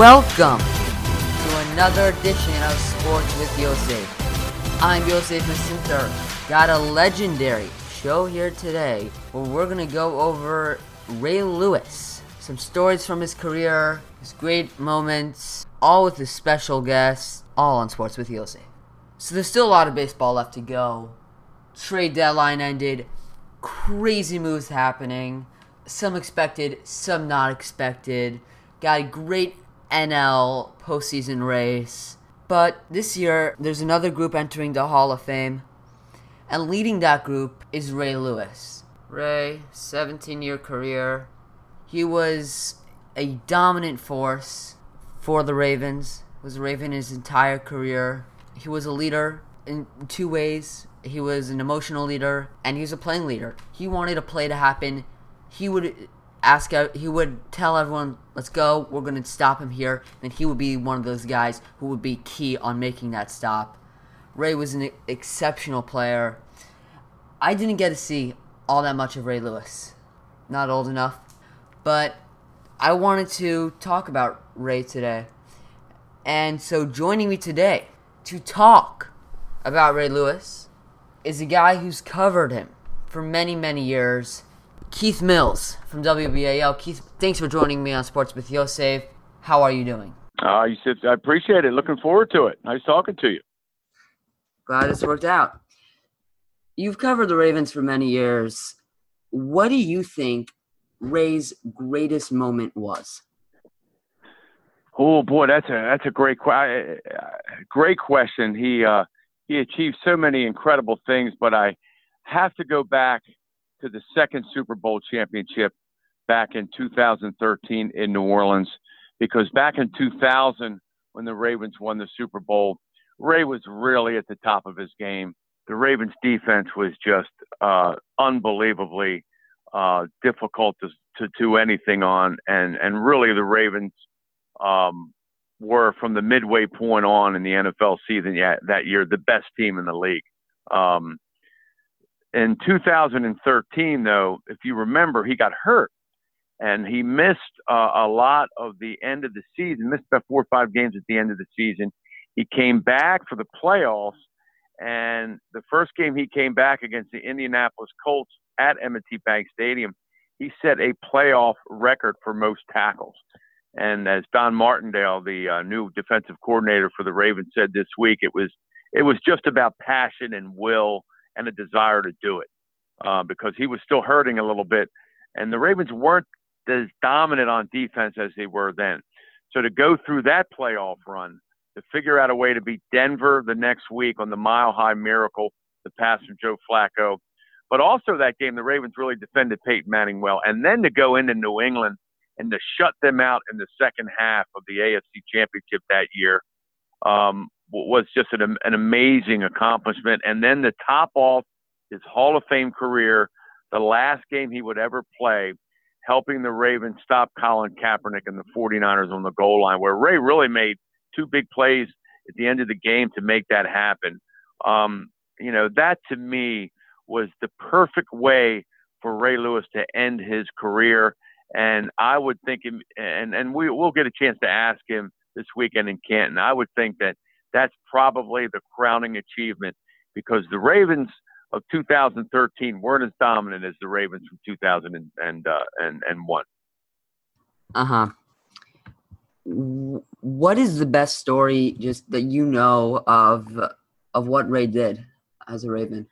Welcome to another edition of Sports with Yosef. I'm Yosef Masinter. Got a legendary show here today where we're gonna go over Ray Lewis, some stories from his career, his great moments, all with a special guest, all on Sports with Yosef. So there's still a lot of baseball left to go. Trade deadline ended, crazy moves happening, some expected, some not expected. Got a great NL postseason race. But this year, there's another group entering the Hall of Fame. And leading that group is Ray Lewis. Ray, 17 year career. He was a dominant force for the Ravens, was a Raven his entire career. He was a leader in two ways. He was an emotional leader and he was a playing leader. He wanted a play to happen. He would ask he would tell everyone let's go. We're going to stop him here. And he would be one of those guys who would be key on making that stop. Ray was an exceptional player. I didn't get to see all that much of ray lewis. Not old enough. But i wanted to talk about ray today. And so joining me today to talk about ray lewis is a guy who's covered him for many many years Keith Mills from WBAL. Keith, thanks for joining me on Sports with Yosef. How are you doing? Uh, you said I appreciate it. Looking forward to it. Nice talking to you. Glad it's worked out. You've covered the Ravens for many years. What do you think Ray's greatest moment was? Oh boy, that's a that's a great great question. He uh, he achieved so many incredible things, but I have to go back to the second Super Bowl championship back in 2013 in New Orleans because back in 2000 when the Ravens won the Super Bowl, Ray was really at the top of his game. The Ravens defense was just uh, unbelievably uh, difficult to, to do anything on, and and really the Ravens um, were from the midway point on in the NFL season that year the best team in the league. Um, in 2013, though, if you remember, he got hurt and he missed uh, a lot of the end of the season, missed about four or five games at the end of the season. He came back for the playoffs, and the first game he came back against the Indianapolis Colts at M&T Bank Stadium, he set a playoff record for most tackles. And as Don Martindale, the uh, new defensive coordinator for the Ravens, said this week, it was it was just about passion and will and a desire to do it uh, because he was still hurting a little bit. And the Ravens weren't as dominant on defense as they were then. So to go through that playoff run, to figure out a way to beat Denver the next week on the mile high miracle, the pass from Joe Flacco, but also that game, the Ravens really defended Peyton Manning well. And then to go into New England and to shut them out in the second half of the AFC Championship that year um, was just an, an amazing accomplishment. And then to top off his Hall of Fame career, the last game he would ever play, helping the Ravens stop Colin Kaepernick and the 49ers on the goal line, where Ray really made two big plays at the end of the game to make that happen. Um, you know, that to me was the perfect way for Ray Lewis to end his career. And I would think him, and, and we, we'll get a chance to ask him this weekend in Canton. I would think that that's probably the crowning achievement because the Ravens of 2013 weren't as dominant as the Ravens from 2001. And, uh, and, and one. Uh huh. What is the best story just that you know of of what Ray did as a Raven?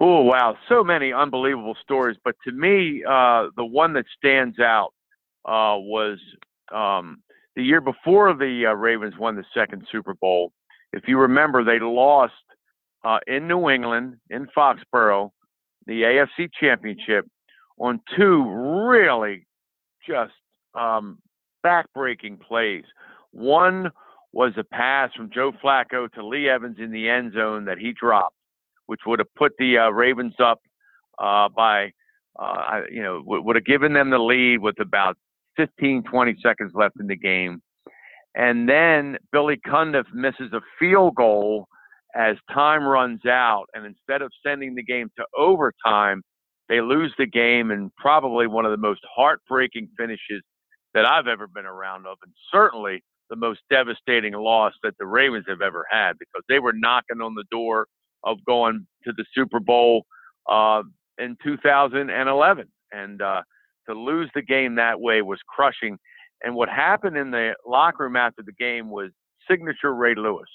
Oh wow, so many unbelievable stories. But to me, uh, the one that stands out uh, was um, the year before the uh, Ravens won the second Super Bowl, if you remember, they lost uh, in New England, in Foxborough, the AFC Championship on two really just um, backbreaking plays. One was a pass from Joe Flacco to Lee Evans in the end zone that he dropped, which would have put the uh, Ravens up uh, by, uh, you know, would have given them the lead with about 15, 20 seconds left in the game. And then Billy Cundiff misses a field goal as time runs out. And instead of sending the game to overtime, they lose the game and probably one of the most heartbreaking finishes that I've ever been around of, and certainly the most devastating loss that the Ravens have ever had because they were knocking on the door of going to the Super Bowl uh, in 2011, and uh, to lose the game that way was crushing. And what happened in the locker room after the game was signature Ray Lewis.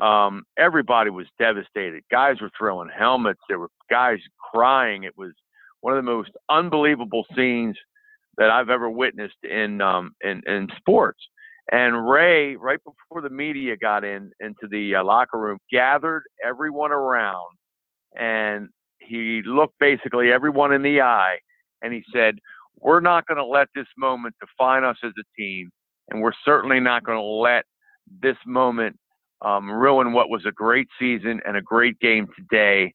Um, everybody was devastated. Guys were throwing helmets. There were guys crying. It was one of the most unbelievable scenes that I've ever witnessed in um, in, in sports. And Ray, right before the media got in into the uh, locker room, gathered everyone around, and he looked basically everyone in the eye, and he said, "We're not going to let this moment define us as a team, and we're certainly not going to let this moment um, ruin what was a great season and a great game today."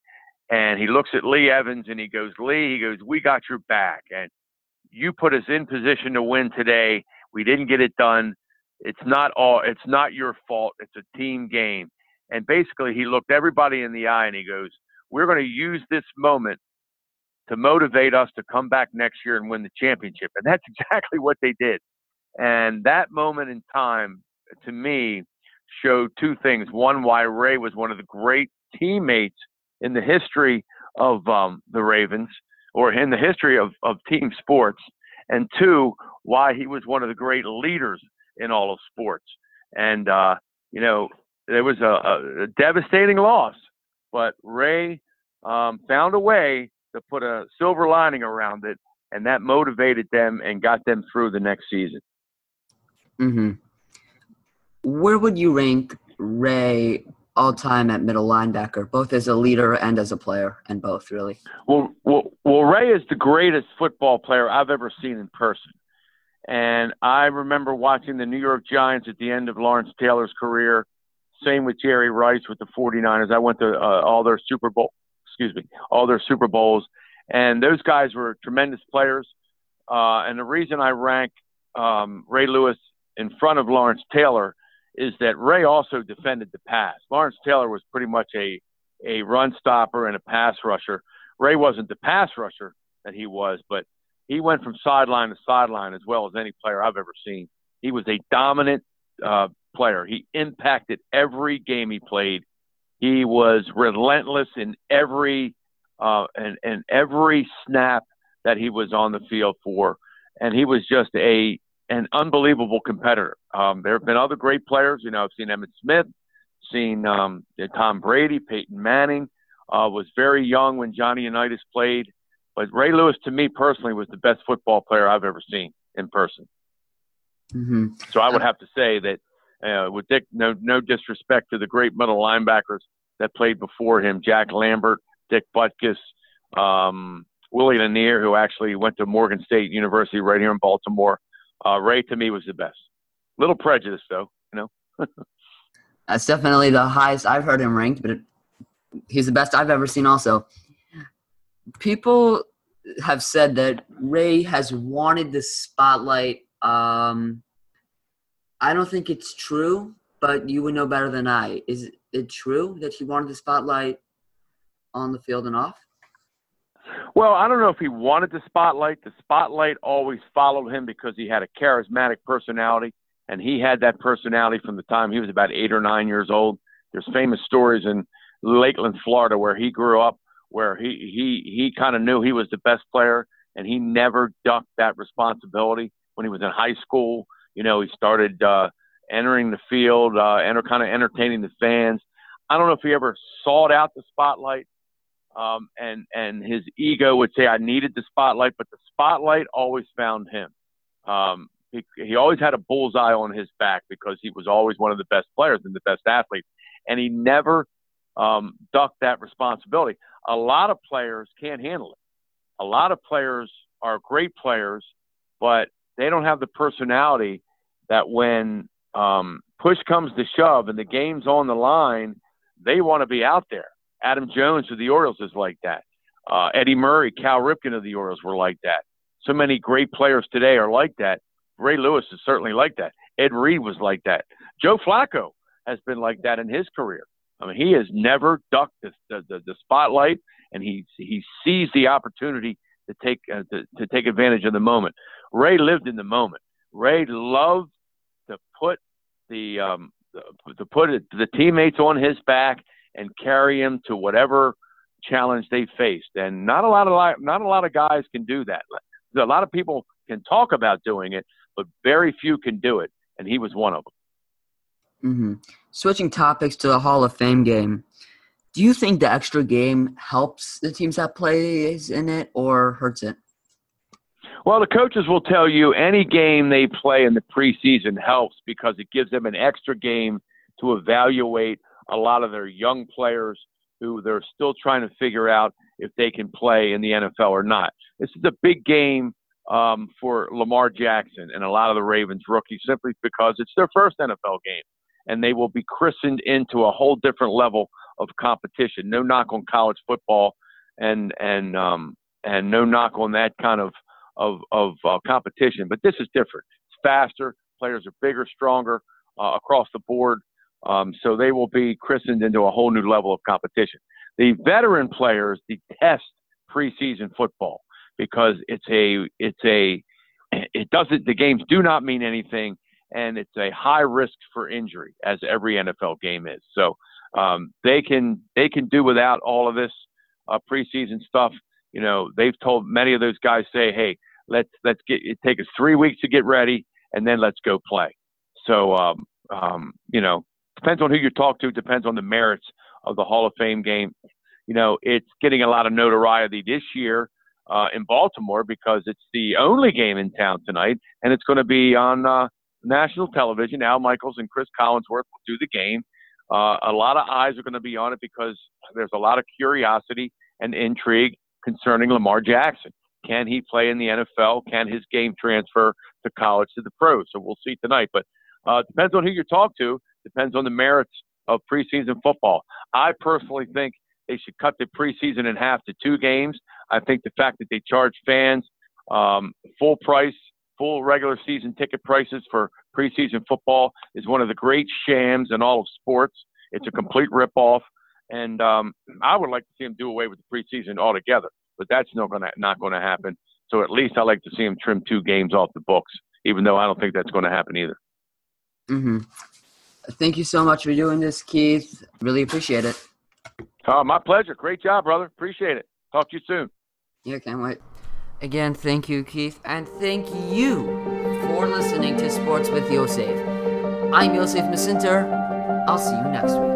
And he looks at Lee Evans and he goes, "Lee, he goes, we got your back, and you put us in position to win today. We didn't get it done." It's not all. It's not your fault. It's a team game. And basically, he looked everybody in the eye and he goes, "We're going to use this moment to motivate us to come back next year and win the championship." And that's exactly what they did. And that moment in time, to me, showed two things. One, why Ray was one of the great teammates in the history of um, the Ravens, or in the history of, of team sports. And two, why he was one of the great leaders in all of sports. And, uh, you know, there was a, a devastating loss, but Ray um, found a way to put a silver lining around it, and that motivated them and got them through the next season. Mm-hmm. Where would you rank Ray all time at middle linebacker, both as a leader and as a player, and both really? Well, well, well, Ray is the greatest football player I've ever seen in person. And I remember watching the New York Giants at the end of Lawrence Taylor's career. Same with Jerry Rice with the 49ers. I went to uh, all their Super Bowl, excuse me, all their Super Bowls. And those guys were tremendous players. Uh, and the reason I rank um, Ray Lewis in front of Lawrence Taylor is that Ray also defended the pass. Lawrence Taylor was pretty much a, a run stopper and a pass rusher. Ray wasn't the pass rusher that he was, but he went from sideline to sideline as well as any player I've ever seen. He was a dominant uh, player. He impacted every game he played. He was relentless in every uh, and, and every snap that he was on the field for, and he was just a an unbelievable competitor. Um, there have been other great players. You know, I've seen Emmitt Smith, seen um, Tom Brady, Peyton Manning. Uh, was very young when Johnny Unitas played. But Ray Lewis, to me personally, was the best football player I've ever seen in person. Mm-hmm. So I would have to say that, uh, with Dick, no, no disrespect to the great middle linebackers that played before him, Jack Lambert, Dick Butkus, um, Willie Lanier, who actually went to Morgan State University right here in Baltimore. Uh, Ray to me was the best. Little prejudice though, you know. That's definitely the highest I've heard him ranked, but he's the best I've ever seen. Also, people have said that Ray has wanted the spotlight. Um, I don't think it's true, but you would know better than I. Is it true that he wanted the spotlight on the field and off? Well, I don't know if he wanted the spotlight. The spotlight always followed him because he had a charismatic personality, and he had that personality from the time he was about eight or nine years old. There's famous stories in Lakeland, Florida, where he grew up, where he he he kind of knew he was the best player, and he never ducked that responsibility. When he was in high school, you know, he started uh, entering the field, uh, enter kind of entertaining the fans. I don't know if he ever sought out the spotlight, um, and and his ego would say I needed the spotlight, but the spotlight always found him. Um, he, he always had a bullseye on his back because he was always one of the best players and the best athletes, and he never um, ducked that responsibility a lot of players can't handle it. A lot of players are great players, but they don't have the personality that when um, push comes to shove and the game's on the line, they want to be out there. Adam Jones of the Orioles is like that. Uh, Eddie Murray, Cal Ripken of the Orioles were like that. So many great players today are like that. Ray Lewis is certainly like that. Ed Reed was like that. Joe Flacco has been like that in his career. I mean, he has never ducked the, the, the spotlight, and he he sees the opportunity to take uh, to, to take advantage of the moment. Ray lived in the moment. Ray loved to put the um, to put it, the teammates on his back and carry him to whatever challenge they faced. And not a lot of not a lot of guys can do that. A lot of people can talk about doing it, but very few can do it, and he was one of them. Mm-hmm. Switching topics to the Hall of Fame game, do you think the extra game helps the teams that plays in it or hurts it? Well, the coaches will tell you any game they play in the preseason helps because it gives them an extra game to evaluate a lot of their young players who they're still trying to figure out if they can play in the NFL or not. This is a big game um, for Lamar Jackson and a lot of the Ravens rookies simply because it's their first NFL game and they will be christened into a whole different level of competition. No knock on college football and and um, and no knock on that kind of of, of uh, competition. But this is different. It's faster. Players are bigger, stronger uh, across the board. Um, so they will be christened into a whole new level of competition. The veteran players detest preseason football because it's a it's a it doesn't the games do not mean anything and it's a high risk for injury as every NFL game is. So um, they can they can do without all of this uh, preseason stuff. You know, they've told many of those guys say, "Hey, let's let's get it take us three weeks to get ready, and then let's go play." So, um, um, you know, depends on who you talk to, depends on the merits of the Hall of Fame game. You know, it's getting a lot of notoriety this year uh, in Baltimore because it's the only game in town tonight, and it's going to be on uh, national television. Al Michaels and Cris Collinsworth will do the game. Uh, a lot of eyes are going to be on it because there's a lot of curiosity and intrigue concerning Lamar Jackson. Can he play in the NFL? Can his game transfer to college to the pros? So we'll see tonight. But uh, depends on who you talk to. Depends on the merits of preseason football. I personally think they should cut the preseason in half to two games. I think the fact that they charge fans um, full price, full regular season ticket prices for preseason football is one of the great shams in all of sports. It's a complete ripoff, and um, I would like to see them do away with the preseason altogether. But that's not going to not going to happen. So at least I like to see them trim two games off the books, even though I don't think that's going to happen either. Mm-hmm. Thank you so much for doing this, Keith. Really appreciate it. Uh, my pleasure. Great job, brother. Appreciate it. Talk to you soon. Yeah, can't wait. Again, thank you, Keith, and thank you for listening to Sports with Yosef. I'm Yosef Masinter. I'll see you next week.